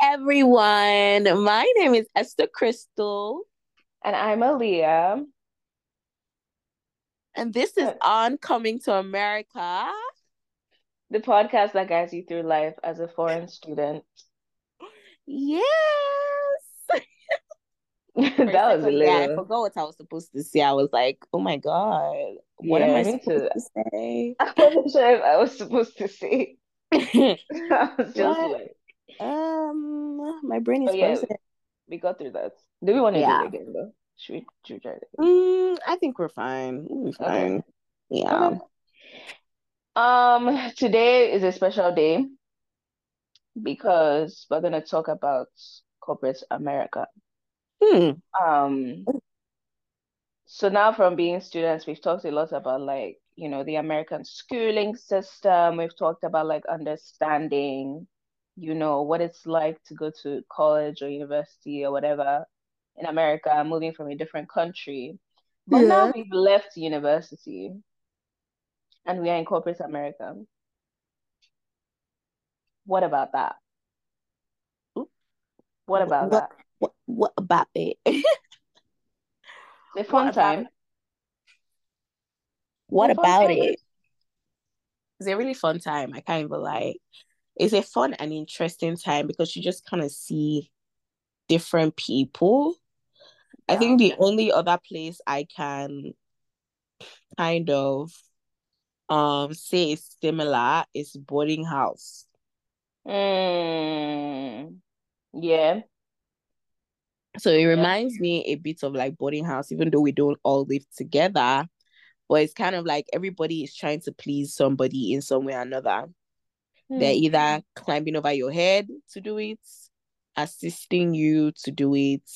Hi, everyone. My name is Esther Crystal, And I'm Aaliyah. and this is Uh, On Coming to America. The podcast that guides you through life as a foreign student. Yes. That was a second, yeah, I forgot what I was supposed to say. I was like, oh my God, what am I supposed too. to say? I wasn't sure if I was supposed to say. I was just What? like, Um, my brain is yeah, frozen. we got through that. Do we want to do it again though? Should we, should we try it again? Mm, I think we're fine. We'll be Okay. fine. Yeah. Okay. Um, today is a special day because we're gonna talk about corporate America. Hmm. Um, So now from being students, we've talked a lot about like, you know, the American schooling system. We've talked about like understanding, you know, what it's like to go to college or university or whatever in America, moving from a different country. But now we've left university and we are in corporate America. What about that? What What about what that? what, what about it? What fun about time. what It's a fun about time. it? It's a really fun time. I can't even lie. It's a fun and interesting time because you just kind of see different people. I think the only other place I can kind of um say is similar is boarding house. Mm, yeah. So it Yeah. reminds me a bit of like boarding house, even though we don't all live together. But it's kind of like everybody is trying to please somebody in some way or another. They're Hmm. either climbing over your head to do it, assisting you to do it,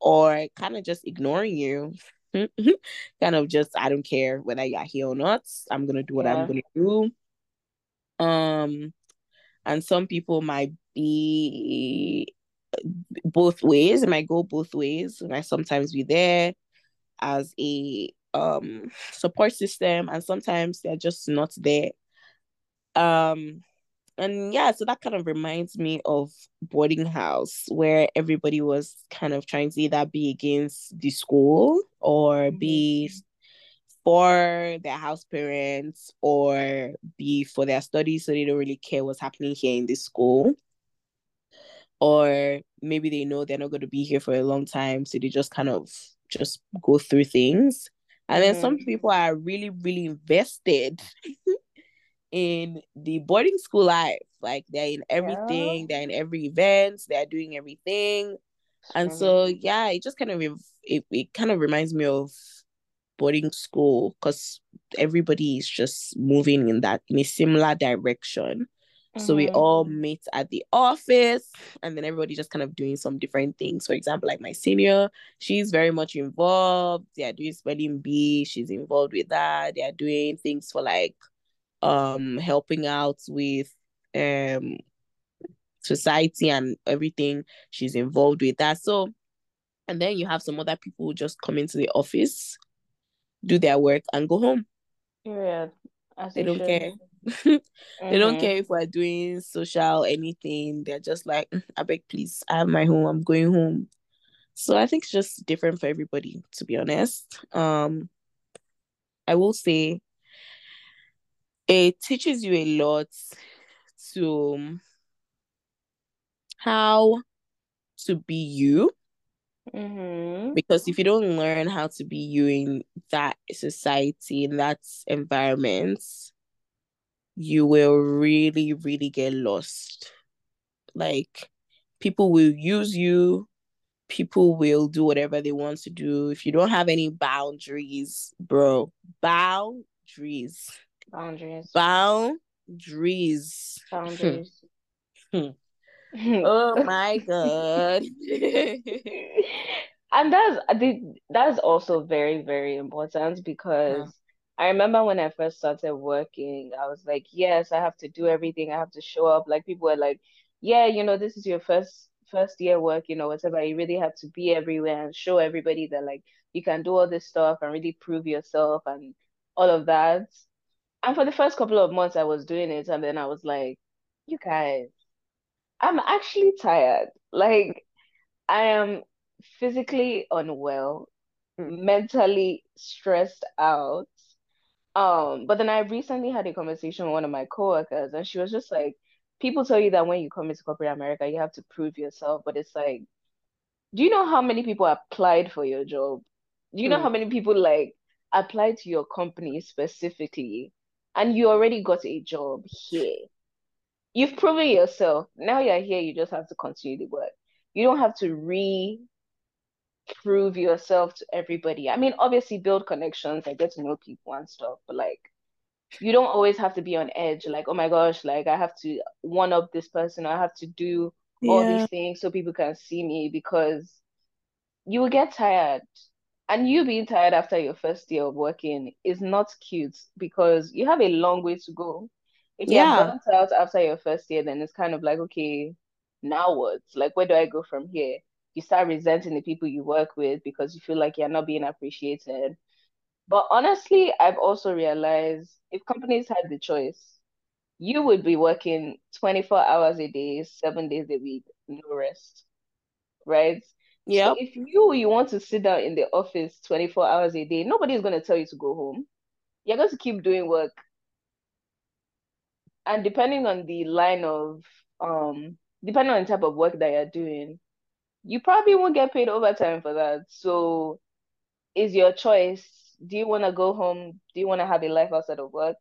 or kind of just ignoring you. kind of just, I don't care whether you're here or not. I'm gonna do what I'm gonna do. Um, and some people might be both ways. It might go both ways. It might sometimes be there as a um support system, and sometimes they're just not there. Um, and yeah, so that kind of reminds me of boarding house where everybody was kind of trying to either be against the school or be for their house parents or be for their studies so they don't really care what's happening here in this school. Or maybe they know they're not going to be here for a long time so they just kind of just go through things. And then some Mhm. people are really really invested in the boarding school life like they're in Yeah. everything they're in every event they're doing everything. And so yeah it just kind of it, it kind of reminds me of boarding school because everybody is just moving in that in a similar direction. So we Mhm. all meet at the office and then everybody just kind of doing some different things. For example like my senior she's very much involved. They're doing spelling bee. She's involved with that. They're doing things for like um helping out with um society and everything she's involved with that so and then you have some other people who just come into the office do their work and go home Period. As they don't should. care they don't Mhm. care if we're doing social anything they're just like "Mm, i beg please i have my home i'm going home so i think it's just different for everybody to be honest um i will say it teaches you a lot to how to be you. Mhm. because if you don't learn how to be you in that society in that environment you will really really get lost. Like people will use you people will do whatever they want to do. If you don't have any boundaries bro boundaries Boundaries. boundaries Boundaries. Hmm. oh my god And that's that's also very, very important because I remember when I first started working, I was like, yes, I have to do everything. I have to show up. Like people were like, yeah, you know, this is your first first year working or whatever. You really have to be everywhere and show everybody that like you can do all this stuff and really prove yourself and all of that. And for the first couple of months I was doing it and then I was like, you guys, I'm actually tired. Like I am physically unwell, Mm. mentally stressed out. Um, but then I recently had a conversation with one of my coworkers, and she was just like, people tell you that when you come into corporate America, you have to prove yourself, but it's like, do you know how many people applied for your job? Do you know how Mm. many people like applied to your company specifically, and you already got a job here? You've proven yourself. Now you're here, you just have to continue the work. You don't have to re prove yourself to everybody. I mean, obviously build connections and get to know people and stuff, but like you don't always have to be on edge, like, oh my gosh, like I have to one up this person, I have to do all these things so people can see me because you will get tired. And you being tired after your first year of working is not cute because you have a long way to go. If you're Yeah. burnt out after your first year, then it's kind of like, okay, now what? Like, where do I go from here? You start resenting the people you work with because you feel like you're not being appreciated. But honestly, I've also realized if companies had the choice, you would be working 24 hours a day, seven days a week, no rest, right? So if you you want to sit down in the office 24 hours a day, nobody's going to tell you to go home. You're going to keep doing work. And depending on the line of um depending on the type of work that you're doing, you probably won't get paid overtime for that. So is your choice. Do you want to go home? Do you want to have a life outside of work?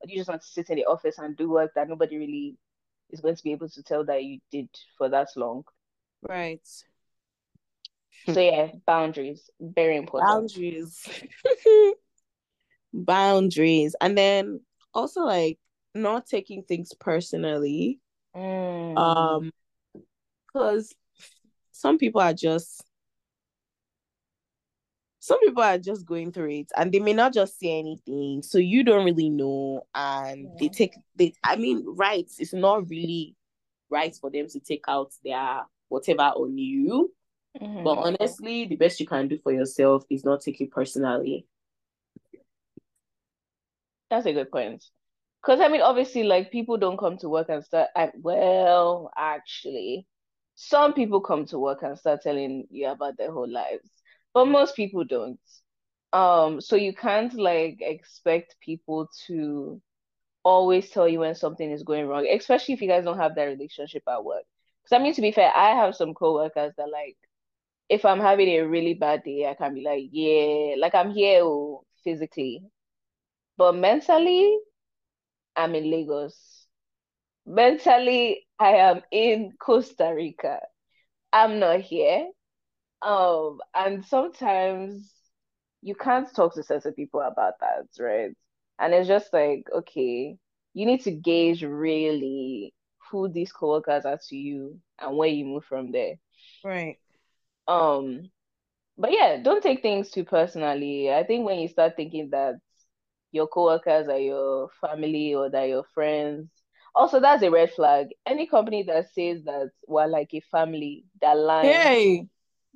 Or do you just want to sit in the office and do work that nobody really is going to be able to tell that you did for that long? Right. So yeah, boundaries, very important. Boundaries. Boundaries. And then also like not taking things personally. Mm, Um, because some people are just some people are just going through it and they may not just say anything so you don't really know and they take they i mean right it's not really right for them to take out their whatever on you but Mhm. honestly the best you can do for yourself is not take it personally That's a good point. Because I mean, obviously, like people don't come to work and start. I, well, actually, some people come to work and start telling you about their whole lives, but most people don't. Um, so you can't like expect people to always tell you when something is going wrong, especially if you guys don't have that relationship at work. Because I mean, to be fair, I have some coworkers that like, if I'm having a really bad day, I can be like, yeah, like I'm here oh, physically, but mentally, I'm in Lagos. Mentally, I am in Costa Rica. I'm not here. Um, and sometimes you can't talk to certain people about that, right? And it's just like, okay, you need to gauge really who these coworkers are to you and where you move from there. right Um, but yeah, don't take things too personally. I think when you start thinking that your coworkers are your family or they're your friends, also that's a red flag. Any company that says that we're like a family, they're lying. hey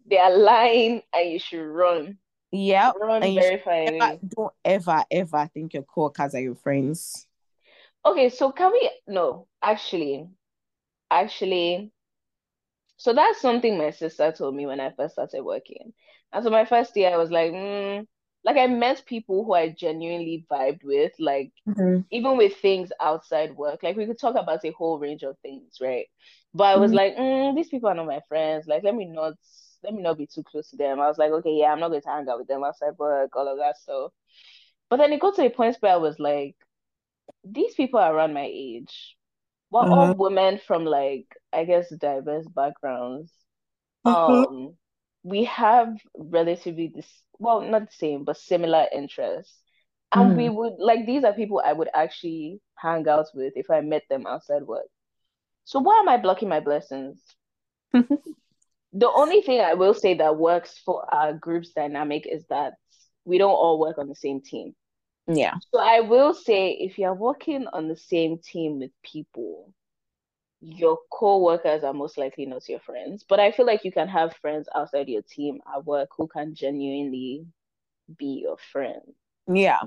They are lying and you should run. Yeah, Run and very far ever, don't ever ever think your coworkers are your friends Okay, so can we no, actually, actually, so that's something my sister told me when I first started working. And so my first year I was like, mm, like I met people who I genuinely vibed with, like Mhm. even with things outside work, like we could talk about a whole range of things, right? But I was Mhm. like, mm, these people are not my friends. Like, let me not, let me not be too close to them. I was like, okay, yeah, I'm not going to hang out with them outside work, all of that stuff. But then it got to a point where I was like, these people are around my age. We're Uh-huh. all women from like, I guess, diverse backgrounds. Uh-huh. Um, we have relatively this, well, not the same, but similar interests. And we Mhm. would like these are people I would actually hang out with if I met them outside work. So why am I blocking my blessings? The only thing I will say that works for our group's dynamic is that we don't all work on the same team. Yeah So I will say if you're working on the same team with people, your co-workers are most likely not your friends. But I feel like you can have friends outside your team at work who can genuinely be your friend. yeah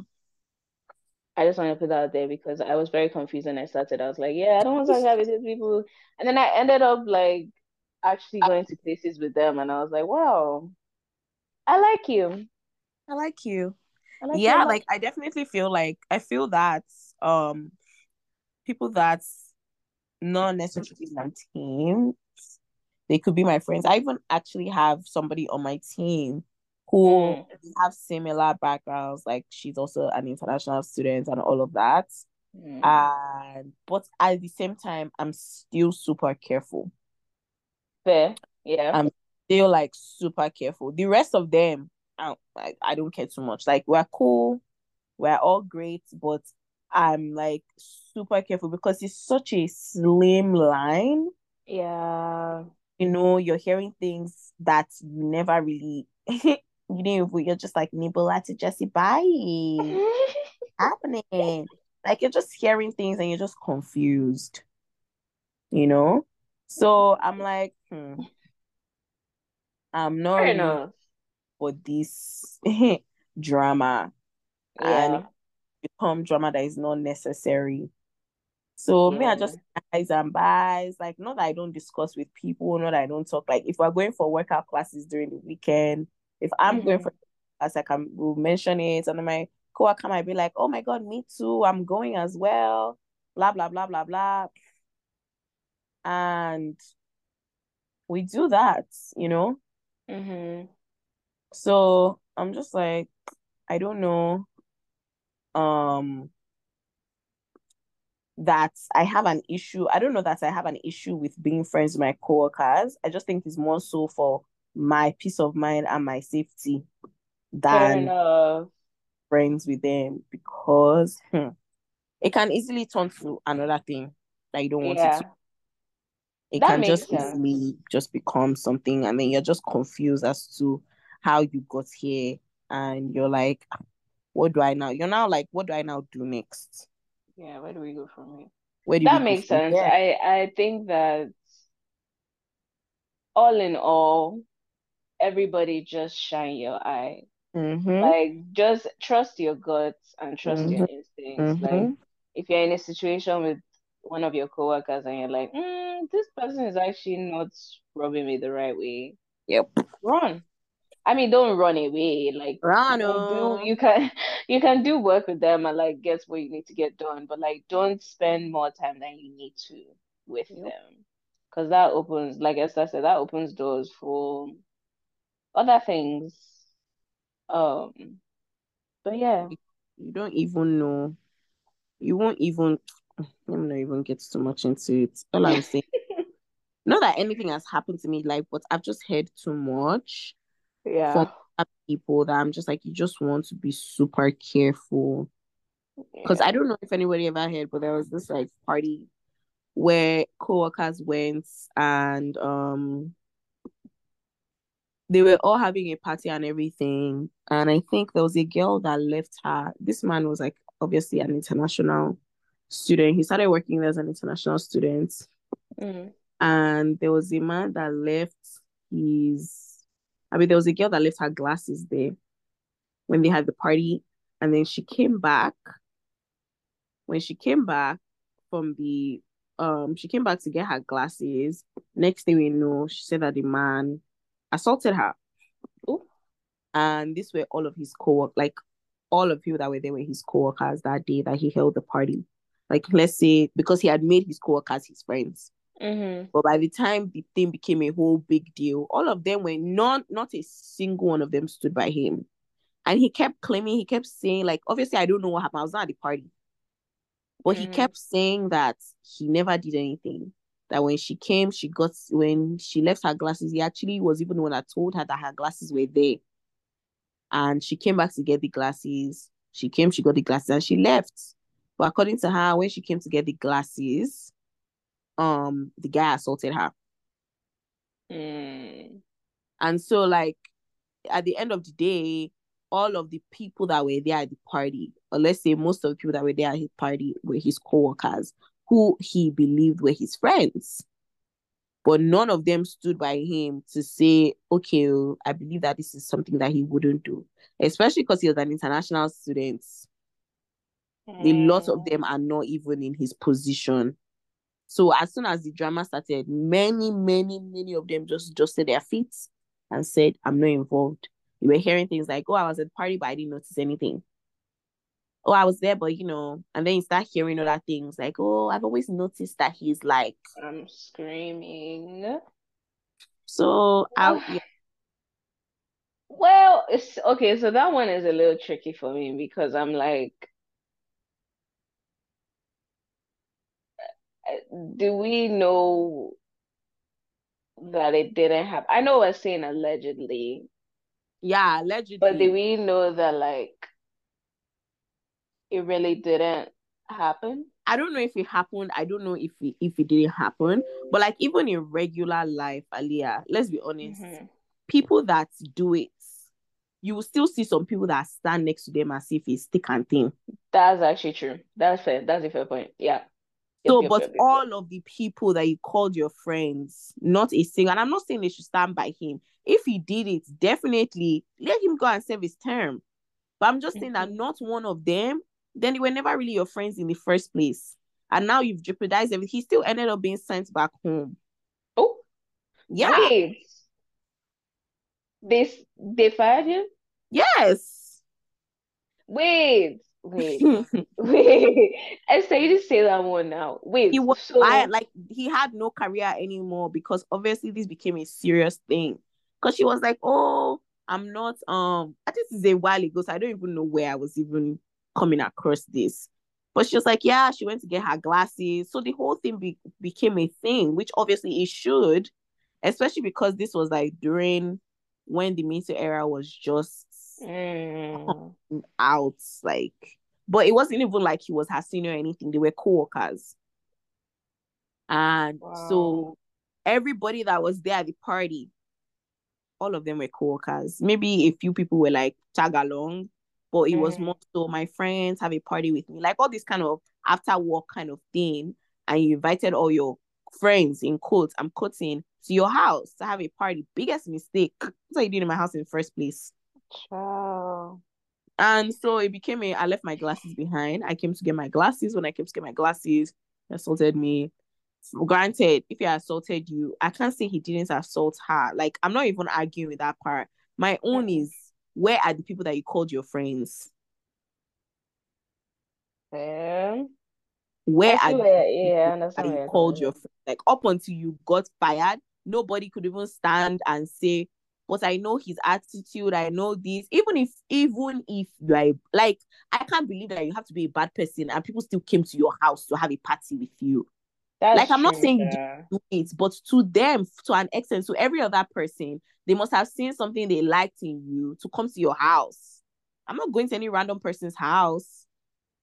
I just want to put that out there because I was very confused when I started. I was like, yeah, I don't want to hang out with these people. And then I ended up like actually uh, going to places with them and I was like, wow, I like you. I like you. Like yeah, like I definitely feel like I feel that um people that's not necessarily my team, they could be my friends. I even actually have somebody on my team who mm. have similar backgrounds. Like she's also an international student and all of that. Mm. And but at the same time, I'm still super careful. Fair, yeah. I'm still like super careful. The rest of them, I, I, I don't care too much. Like we're cool, we're all great, but I'm like super careful because it's such a slim line. Yeah. You know, you're hearing things that you never really you know, you're just like nibble at it, Jesse. Bye. happening? Like you're just hearing things and you're just confused. You know? So I'm like, hmm. I'm not Fair enough. For this drama. Yeah. And become drama that is not necessary. So yeah. me, I just eyes and buys. Like not that I don't discuss with people, not that I don't talk. Like if we're going for workout classes during the weekend, if I'm mm-hmm. going for as I can will mention it, and then my coworker might be like, "Oh my god, me too. I'm going as well." Blah blah blah blah blah. And we do that, you know. Mm-hmm. So I'm just like, I don't know. Um, that I have an issue. I don't know that I have an issue with being friends with my coworkers. I just think it's more so for my peace of mind and my safety than friends with them because hmm, it can easily turn to another thing that you don't want yeah. it to. It that can just sense. easily just become something and then you're just confused as to how you got here and you're like, what do I now? You're now like, what do I now do next? Yeah, where do we go from here? Where do that makes sense. I I think that all in all, everybody just shine your eye. Mm-hmm. Like just trust your guts and trust mm-hmm. your instincts. Mm-hmm. Like if you're in a situation with one of your coworkers and you're like, mm, this person is actually not rubbing me the right way. Yep. Run. I mean, don't run away. Like run. You, do, you can you can do work with them and like get what you need to get done, but like don't spend more time than you need to with yep. them, because that opens, like Esther said, that opens doors for other things. Um, but yeah, you don't even know. You won't even. Let me not even get too much into it. All I'm saying, not that anything has happened to me, like, but I've just heard too much. Yeah. From people that I'm just like, you just want to be super careful. Because yeah. I don't know if anybody ever heard, but there was this like party where co-workers went and um they were all having a party and everything. And I think there was a girl that left her. This man was like obviously an international student. He started working as an international student. Mm. And there was a man that left his I mean there was a girl that left her glasses there when they had the party. And then she came back. When she came back from the um she came back to get her glasses. Next thing we know, she said that the man assaulted her. Ooh. And this were all of his co like all of you that were there were his co-workers that day that he held the party. Like let's say because he had made his co-workers his friends. Mm-hmm. But by the time the thing became a whole big deal, all of them were not not a single one of them stood by him. And he kept claiming, he kept saying, like, obviously I don't know what happened. I was not at the party. But mm-hmm. he kept saying that he never did anything that when she came, she got when she left her glasses, he actually was even the one that told her that her glasses were there. And she came back to get the glasses. She came, she got the glasses, and she left. But according to her, when she came to get the glasses, um, the guy assaulted her. Mm. And so, like, at the end of the day, all of the people that were there at the party, or let's say most of the people that were there at his party were his co-workers who he believed were his friends. But none of them stood by him to say, okay, I believe that this is something that he wouldn't do, especially because he was an international student. mm. a lot of them are not even in his position. So as soon as the drama started, many, many, many of them just adjusted their feet and said, I'm not involved. You were hearing things like, oh, I was at the party, but I didn't notice anything. Oh, I was there, but you know, and then you start hearing other things like, oh, I've always noticed that he's like I'm screaming. So I ah. yeah. Well, it's okay, so that one is a little tricky for me because I'm like do we know that it didn't happen? I know we're saying allegedly. Yeah, allegedly. But do we know that like it really didn't happen? I don't know if it happened. I don't know if it, if it didn't happen. But like even in regular life, Aliyah, let's be honest, mm-hmm. people that do it, you will still see some people that stand next to them as if it's thick and thin. That's actually true. That's fair. That's a fair point. Yeah. So, yep, but yep, yep, all of the people that you called your friends, not a single, and I'm not saying they should stand by him. If he did it, definitely let him go and serve his term. But I'm just mm-hmm. saying that mm-hmm. not one of them, then they were never really your friends in the first place. And now you've jeopardized everything. He still ended up being sent back home. Oh, yeah. Wait. They, they fired him? Yes. Wait. Wait, wait. I say you just say that one now. Wait, he was so... I like he had no career anymore because obviously this became a serious thing. Because she was like, "Oh, I'm not." Um, I think this is a while ago, so I don't even know where I was even coming across this. But she was like, "Yeah, she went to get her glasses." So the whole thing be- became a thing, which obviously it should, especially because this was like during when the Me Too era was just mm. out like but it wasn't even like he was her senior or anything. They were co-workers. And wow. so everybody that was there at the party all of them were co-workers. Maybe a few people were like tag along but it mm. was more so my friends have a party with me. Like all this kind of after work kind of thing. And you invited all your friends in quotes i'm quoting to your house to have a party. Biggest mistake. That's what you did in my house in the first place Ciao. And so it became a I left my glasses behind. I came to get my glasses. When I came to get my glasses, he assaulted me. Granted, if he assaulted you, I can't say he didn't assault her. Like, I'm not even arguing with that part. My own is where are the people that you called your friends? Yeah. Where are where, yeah, that you called your friends? Like up until you got fired, nobody could even stand and say, but I know his attitude. I know this. Even if, even if like, like, I can't believe that you have to be a bad person and people still came to your house to have a party with you. That's like, I'm not saying yeah. you do it, but to them, to an extent, to every other person, they must have seen something they liked in you to come to your house. I'm not going to any random person's house.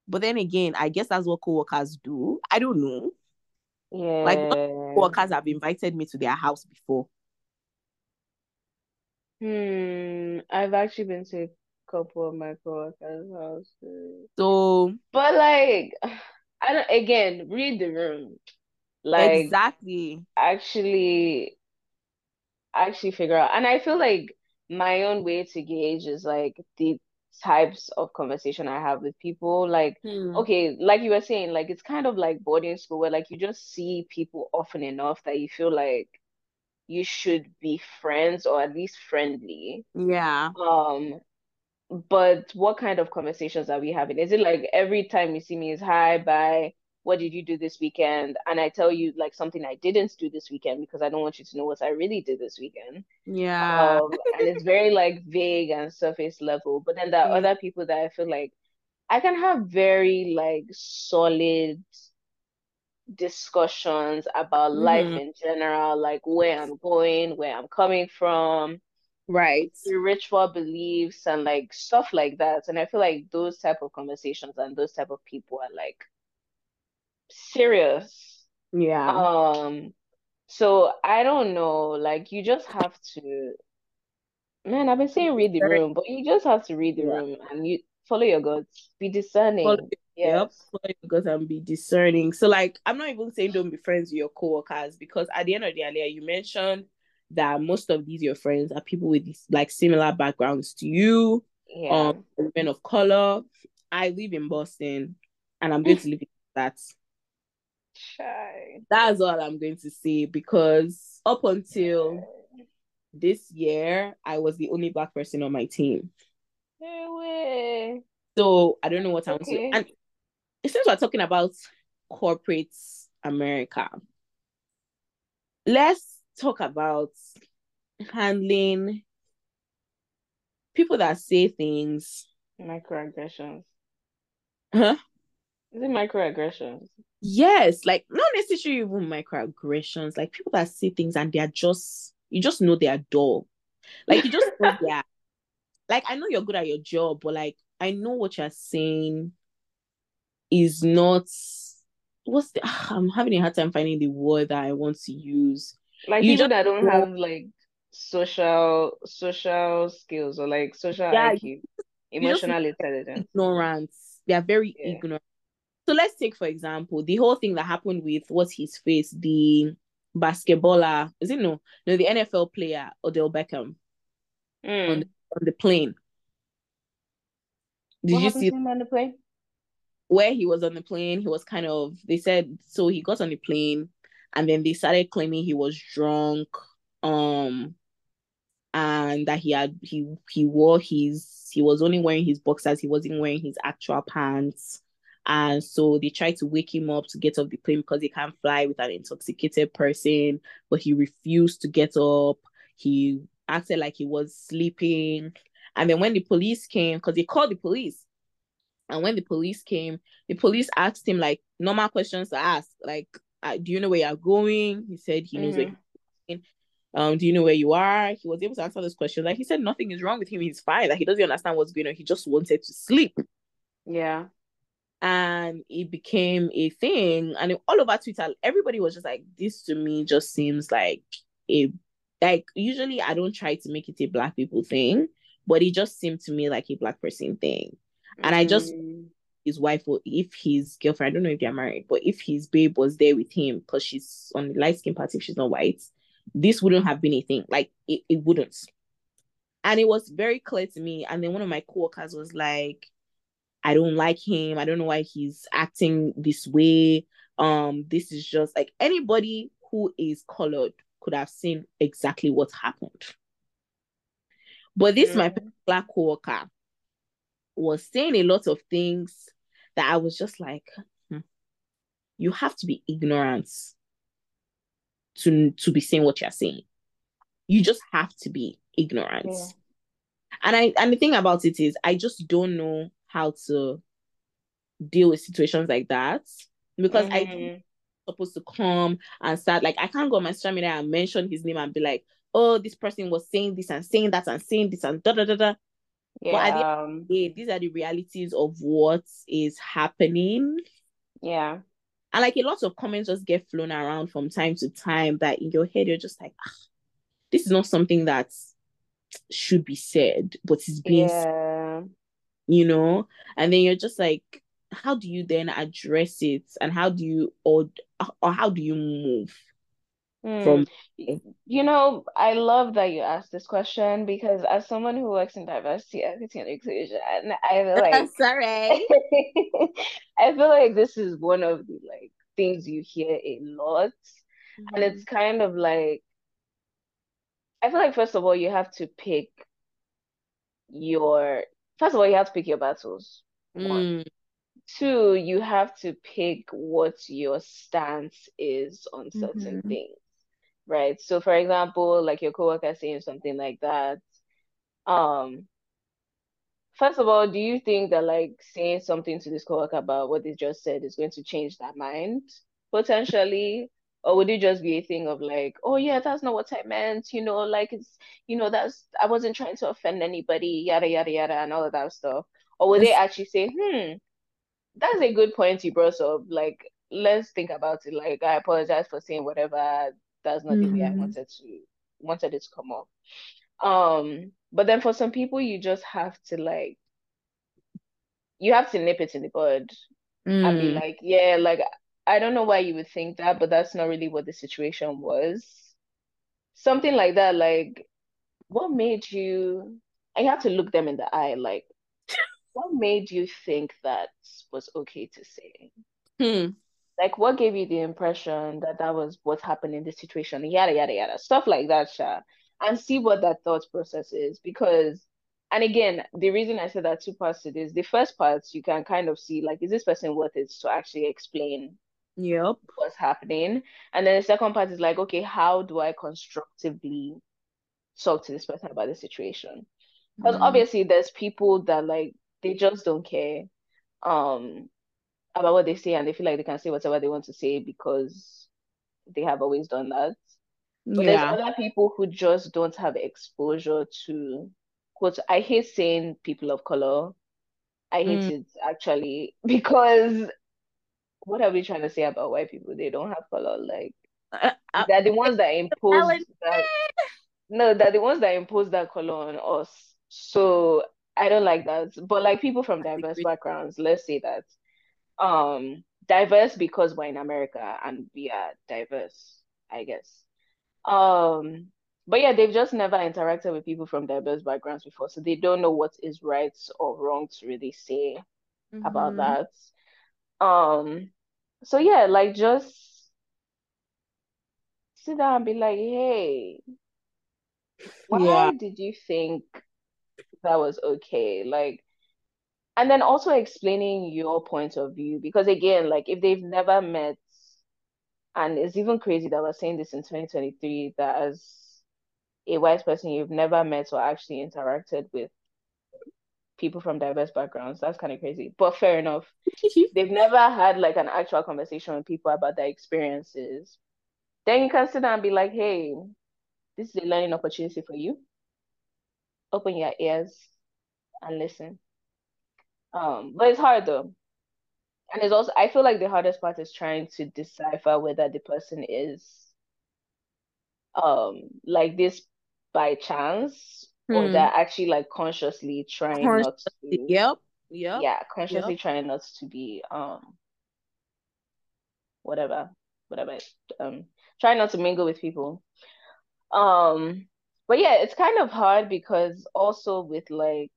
But then again, I guess that's what co-workers do. I don't know. Yeah. Like co-workers have invited me to their house before. Hmm, I've actually been to a couple of my coworkers' houses. So, But like, I don't, again, read the room. Like, exactly. actually, actually figure out. And I feel like my own way to gauge is like the types of conversation I have with people. Like, Hmm. okay, like you were saying, like it's kind of like boarding school where like you just see people often enough that you feel like you should be friends or at least friendly. Yeah. Um, but what kind of conversations are we having? Is it like every time you see me is hi, bye, what did you do this weekend? And I tell you like something I didn't do this weekend because I don't want you to know what I really did this weekend. Yeah. Um, and it's very like vague and surface level. But then there are Yeah. other people that I feel like I can have very like solid discussions about life Mm-hmm. in general, like where I'm going, where I'm coming from, Right. spiritual beliefs and like stuff like that. And I feel like those type of conversations and those type of people are like serious. Yeah. Um, so I don't know, like you just have to, man, I've been saying read the room, but you just have to read the Yeah. room and you follow your guts, be discerning. Follow-. Yes. Your gut and be discerning. So, like, I'm not even saying don't be friends with your coworkers because at the end of the day, you mentioned that most of these your friends are people with like similar backgrounds to you, Yeah. um, women of color. I live in Boston, And I'm going to live it at that. Shy. That's all I'm going to say because up until this year, I was the only black person on my team. No way. So I don't know what I'm Okay. saying. And since we're talking about corporate America, let's talk about handling people that say things. Microaggressions. Huh? Is it microaggressions? Yes, like not necessarily even microaggressions, like people that say things and they're just you just know they're dull. Like you just know they're like I know you're good at your job, but like I know what you're saying is not what's the I'm having a hard time finding the word that I want to use. Like You people just that don't have like social social skills or like social Yeah, IQ, emotional intelligence. ignorance. They are very Yeah. ignorant. So let's take for example the whole thing that happened with what's his face, the basketballer, is it no? No, the NFL player, Odell Beckham Mm. on the plane. Did What you see him on the plane? Where he was on the plane? He was kind of they said so he got on the plane and then they started claiming he was drunk, um, and that he had he he wore his he was only wearing his boxers, he wasn't wearing his actual pants. And so they tried to wake him up to get off the plane because he can't fly with an intoxicated person, but he refused to get up. He acted like he was sleeping. And then when the police came, because they called the police, and when the police came, the police asked him like normal questions to ask, like, uh, "Do you know where you're going?" He said he knows where. Mhm. You're going. Um, do you know where you are? He was able to answer those questions. Like he said, nothing is wrong with him. He's fine. Like he doesn't understand what's going on. He just wanted to sleep Yeah. and it became a thing and all over twitter everybody was just like this to me just seems like a like usually i don't try to make it a black people thing but it just seemed to me like a black person thing And I just- Mm. his wife or if his girlfriend i don't know if they're married but if his babe was there with him because she's on the light skin party if she's not white this wouldn't have been a thing like it, it wouldn't and it was very clear to me and then one of my coworkers was like I don't like him. I don't know why he's acting this way. Um, this is just like anybody who is colored could have seen exactly what happened. But this, my Mm. black coworker, was saying a lot of things that I was just like, hmm, you have to be ignorant to to be saying what you're saying. You just have to be ignorant. Yeah. And I and the thing about it is I just don't know how to deal with situations like that because I Mhm. supposed to come and start like I can't go on my media and mention his name and be like, oh, this person was saying this and saying that and saying this and da da da da. But at the Yeah. um, Yeah, these are the realities of what is happening. Yeah. And like a lot of comments just get flown around from time to time that in your head you're just like, ah, this is not something that should be said, but it's being said, you know? And then you're just like, how do you then address it? And how do you or or how do you move Hmm. from You know, I love that you asked this question because as someone who works in diversity, equity, and inclusion, I feel like sorry. I feel like this is one of the like things you hear a lot. And it's kind of like I feel like first of all you have to pick your first of all you have to pick your battles. Mm, Two, you have to pick what your stance is on certain Mhm. things, right? So for example, like your coworker saying something like that, um, first of all, do you think that like saying something to this coworker about what they just said is going to change their mind potentially? Or would it just be a thing of like, oh yeah, that's not what I meant, you know, like it's, you know, that's I wasn't trying to offend anybody, yada yada yada, and all of that stuff. Or would they actually say, hmm, that's a good point you brought up. Like, let's think about it. Like, I apologize for saying whatever. That's not the way I wanted to wanted it to come off. Um, but then for some people, you just have to like, you have to nip it in the bud and be Mm, like, yeah, like I don't know why you would think that, but that's not really what the situation was. Something like that, like, what made you? I have to look them in the eye, like, what made you think that was okay to say? Hmm. Like, what gave you the impression that that was what happened in the situation? Yada, yada, yada. Stuff like that, Sha. And see what that thought process is. Because, and again, the reason I said that two parts to this, the first part, you can kind of see, like, is this person worth it to actually explain Yep. what's happening? And then the second part is like, okay, how do I constructively talk to this person about the situation? Because Mm. obviously there's people that like they just don't care um about what they say and they feel like they can say whatever they want to say because they have always done that. But there's other people who just don't have exposure to quote I hate saying people of color. I hate Mm. it actually because what are we trying to say about white people? They don't have color. Like Uh, uh, they're the ones that impose that no, they're the ones that impose that color on us. So I don't like that. But like people from diverse backgrounds, let's say that um diverse because we're in America and we are diverse, I guess. Um but yeah, they've just never interacted with people from diverse backgrounds before, so they don't know what is right or wrong to really say about Mhm. that. Um so yeah, like just sit down and be like, hey, why Yeah. did you think that was okay? Like and then also explaining your point of view because again like if they've never met and it's even crazy that we're saying this in 2023 that as a white person you've never met or actually interacted with people from diverse backgrounds. That's kind of crazy. But fair enough. They've never had like an actual conversation with people about their experiences. Then you can sit down and be like hey this is a learning opportunity for you. Open your ears and listen um but it's hard though And it's also, I feel like the hardest part is trying to decipher whether the person is um like this by chance or Hmm. they're actually like consciously trying not to, Yep. Yep. yeah, consciously Yep. trying not to be um whatever, whatever, um, trying not to mingle with people. Um, but yeah, it's kind of hard because also with like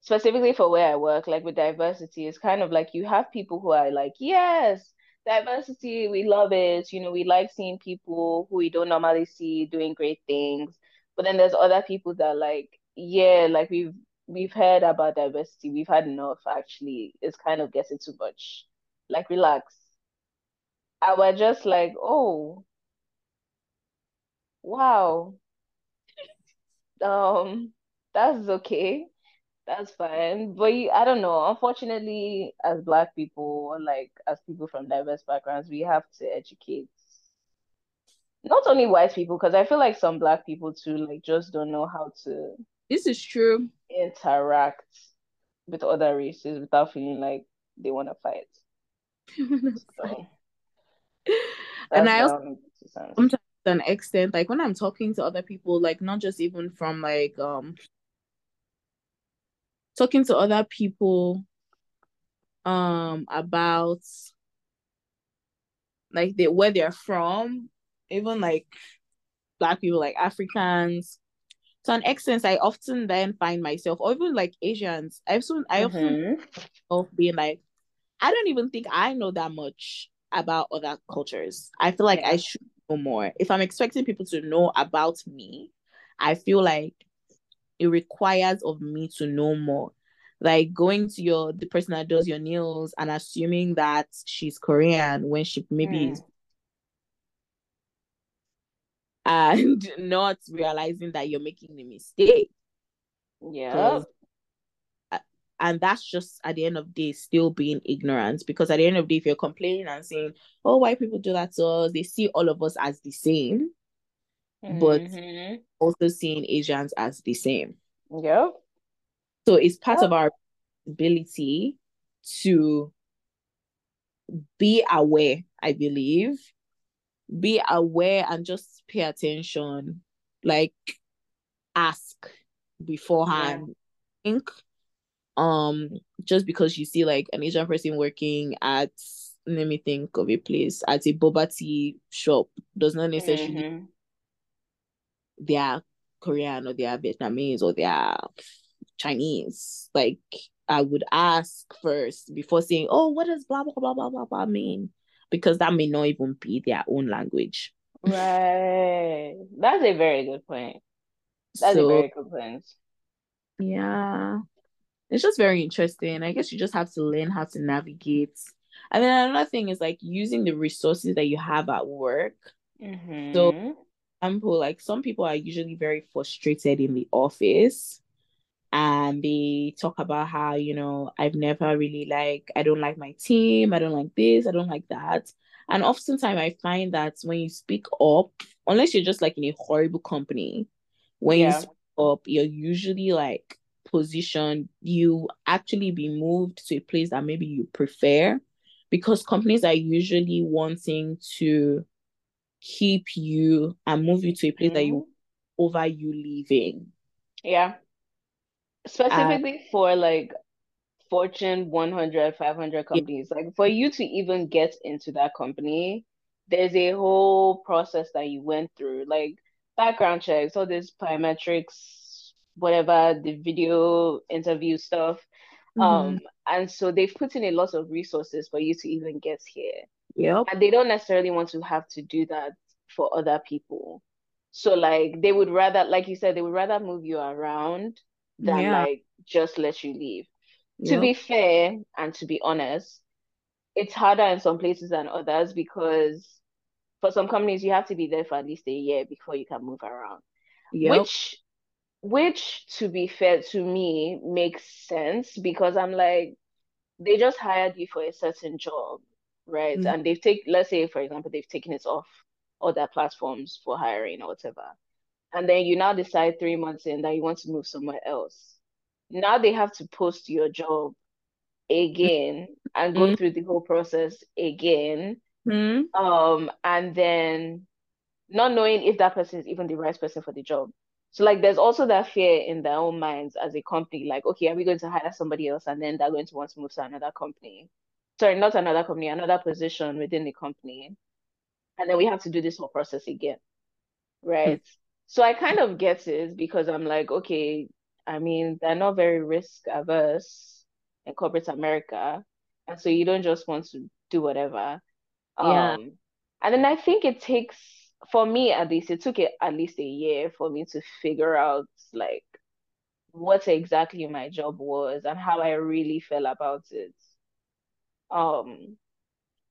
specifically for where I work, like with diversity, it's kind of like you have people who are like, yes, diversity, we love it. You know, we like seeing people who we don't normally see doing great things. But then there's other people that like, yeah, like we've we've heard about diversity, we've had enough actually. It's kind of getting too much. Like, relax. I was just like, oh, wow. Um, that's okay. That's fine. But you, I don't know. Unfortunately, as Black people, like as people from diverse backgrounds, we have to educate not only white people, because I feel like some Black people too, like just don't know how to This is true. interact with other races without feeling like they want to fight. So and I also sometimes to an extent, like when I'm talking to other people, like not just even from like um talking to other people um about like they where they're from, even like black people, like Africans. To an extent, I often then find myself, or even like Asians, I've soon I often Mm-hmm. of being like, I don't even think I know that much about other cultures. I feel like I should know more. If I'm expecting people to know about me, I feel like it requires of me to know more. Like going to your the person that does your nails and assuming that she's Korean when she maybe is Mm. and not realizing that you're making a mistake. Yeah. And that's just at the end of the day still being ignorant because at the end of the day if you're complaining and saying oh white people do that to us they see all of us as the same but Mm-hmm. also seeing asians as the same Yep. so it's part Yep. of our ability to be aware i believe be aware and just pay attention like ask beforehand think um just because you see like an Asian person working at let me think of a place at a boba tea shop does not necessarily Mm-hmm. They are Korean or they are Vietnamese or they are Chinese. Like I would ask first before saying, "Oh, what does blah blah blah blah blah blah mean?" Because that may not even be their own language. Right. That's a very good point. That's so, a very good point. Yeah. It's just very interesting. I guess you just have to learn how to navigate. And then another thing is like using the resources that you have at work. Mm-hmm. So, example, like some people are usually very frustrated in the office and they talk about how you know i've never really like i don't like my team i don't like this i don't like that and oftentimes i find that when you speak up unless you're just like in a horrible company when yeah. you speak up you're usually like positioned you actually be moved to a place that maybe you prefer because companies are usually wanting to keep you and move you to a place mm-hmm. that you mm-hmm. over you leaving yeah specifically uh, for like Fortune 100, 500 companies. Yeah. Like for you to even get into that company, there's a whole process that you went through, like background checks, all this biometrics, whatever, the video interview stuff. Mm-hmm. Um, and so they've put in a lot of resources for you to even get here. Yep. And they don't necessarily want to have to do that for other people. So like they would rather, like you said, they would rather move you around than yeah. like just let you leave. Yep. To be fair and to be honest, it's harder in some places than others because for some companies you have to be there for at least a year before you can move around. Yep. Which which to be fair to me makes sense because I'm like they just hired you for a certain job, right? Mm-hmm. And they've taken let's say for example they've taken it off other platforms for hiring or whatever and then you now decide three months in that you want to move somewhere else. Now they have to post your job again and go mm-hmm. through the whole process again. Mm-hmm. Um, and then not knowing if that person is even the right person for the job. So like there's also that fear in their own minds as a company, like, okay, are we going to hire somebody else and then they're going to want to move to another company? Sorry, not another company, another position within the company. And then we have to do this whole process again. Right. Mm-hmm. So I kind of get it because I'm like, okay, I mean, they're not very risk averse in corporate America. And so you don't just want to do whatever. Yeah. Um, and then I think it takes, for me at least, it took it at least a year for me to figure out like what exactly my job was and how I really felt about it. Um,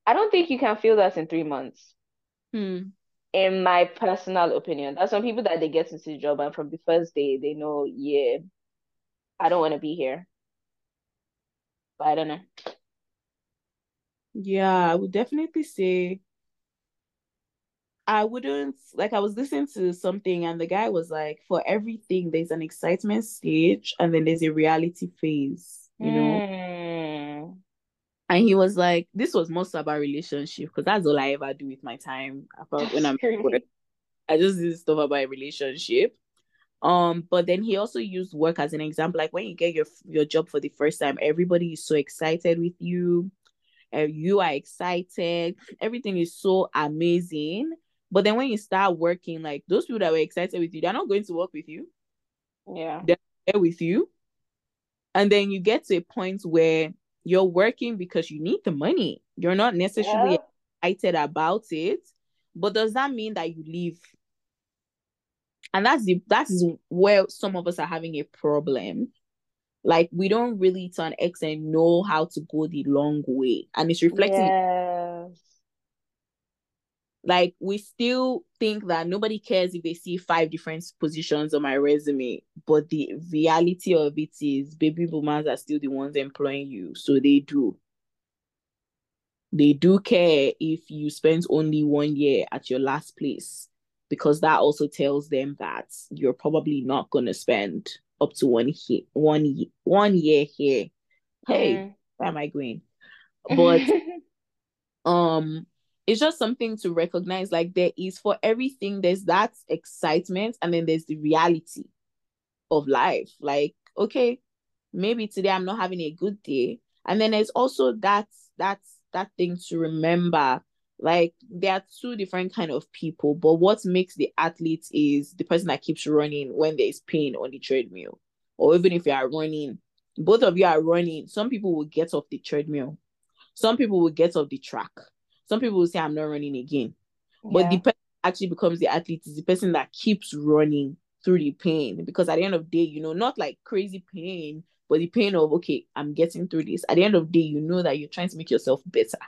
I don't think you can feel that in three months. Hmm in my personal opinion. There's some people that they get into the job and from the first day they know, yeah, I don't want to be here. But I don't know. Yeah, I would definitely say I wouldn't like I was listening to something and the guy was like, for everything there's an excitement stage and then there's a reality phase, you know. And he was like, this was most about relationship because that's all I ever do with my time. When I'm I just do stuff about relationship. Um, but then he also used work as an example. Like when you get your your job for the first time, everybody is so excited with you. and you are excited. Everything is so amazing. But then when you start working, like those people that were excited with you, they're not going to work with you. Yeah. They're with you. And then you get to a point where you're working because you need the money. You're not necessarily yeah. excited about it, but does that mean that you leave? And that's the that is where some of us are having a problem. Like we don't really to an extent know how to go the long way, and it's reflecting. Yes like we still think that nobody cares if they see five different positions on my resume but the reality of it is baby boomers are still the ones employing you so they do. They do care if you spent only one year at your last place because that also tells them that you're probably not going to spend up to one he- one one year here. Hey mm. where am i going? But um it's just something to recognize like there is for everything there's that excitement and then there's the reality of life like okay maybe today i'm not having a good day and then there's also that that that thing to remember like there are two different kind of people but what makes the athlete is the person that keeps running when there's pain on the treadmill or even if you are running, both of you are running, some people will get off the treadmill. Some people will get off the track. Some people will say, I'm not running again. Yeah. But the person actually becomes the athlete is the person that keeps running through the pain. Because at the end of the day, you know, not like crazy pain, but the pain of, okay, I'm getting through this. At the end of the day, you know that you're trying to make yourself better.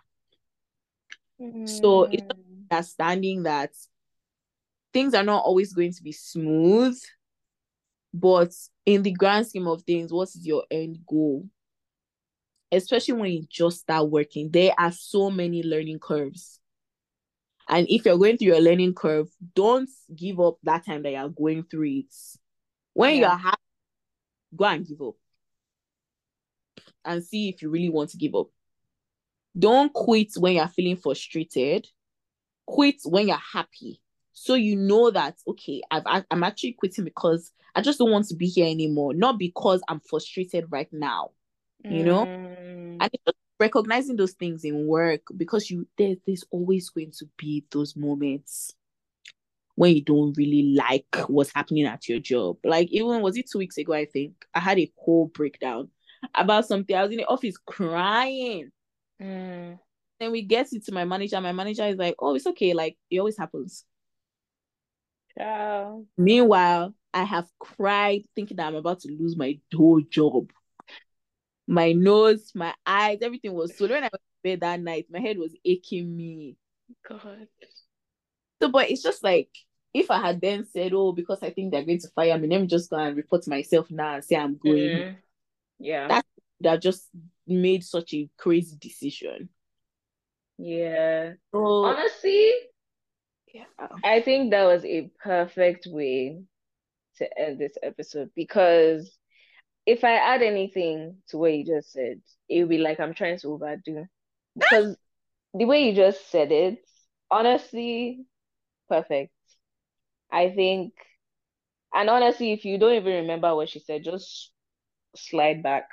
Mm. So it's understanding that things are not always going to be smooth, but in the grand scheme of things, what is your end goal? Especially when you just start working, there are so many learning curves. And if you're going through your learning curve, don't give up that time that you're going through it. When yeah. you're happy, go and give up and see if you really want to give up. Don't quit when you're feeling frustrated. Quit when you're happy. So you know that okay, I've I'm actually quitting because I just don't want to be here anymore, not because I'm frustrated right now. You know? Mm. And recognizing those things in work because you there, there's always going to be those moments when you don't really like what's happening at your job. Like even was it two weeks ago, I think I had a whole breakdown about something. I was in the office crying. Mm. Then we get it to my manager. My manager is like, "Oh, it's okay. Like it always happens." Yeah. Meanwhile, I have cried thinking that I'm about to lose my whole job. My nose, my eyes, everything was so. When I went to bed that night, my head was aching me. God. So, but it's just like if I had then said, "Oh, because I think they're going to fire me, let me just go and report myself now and say I'm going," mm. yeah, that that just made such a crazy decision. Yeah. So, Honestly, yeah. I think that was a perfect way to end this episode because if I add anything to what you just said, it would be like I'm trying to overdo. Because the way you just said it, honestly, perfect. I think, and honestly, if you don't even remember what she said, just slide back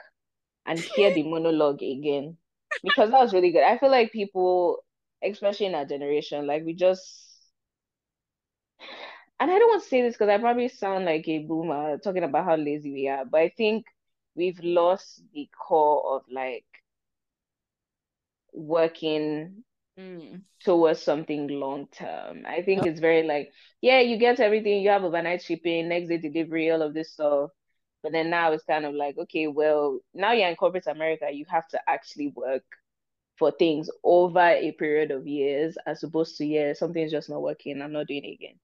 and hear the monologue again because that was really good. I feel like people, especially in our generation, like we just and I don't want to say this because I probably sound like a boomer talking about how lazy we are, but I think we've lost the core of like working mm. towards something long term. I think it's very like, yeah, you get everything, you have overnight shipping, next day delivery, all of this stuff. But then now it's kind of like, okay, well, now you're in corporate America, you have to actually work for things over a period of years as opposed to, yeah, something's just not working, I'm not doing it again.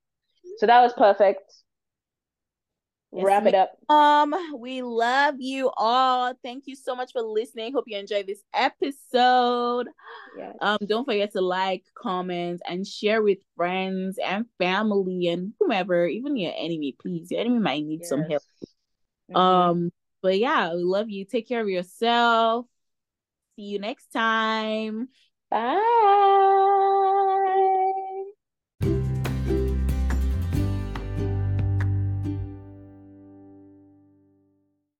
So that was perfect. Yes, Wrap it up. Um, we love you all. Thank you so much for listening. Hope you enjoyed this episode. Yes. Um, don't forget to like, comment, and share with friends and family and whomever, even your enemy. Please, your enemy might need yes. some help. Mm-hmm. Um, but yeah, we love you. Take care of yourself. See you next time. Bye.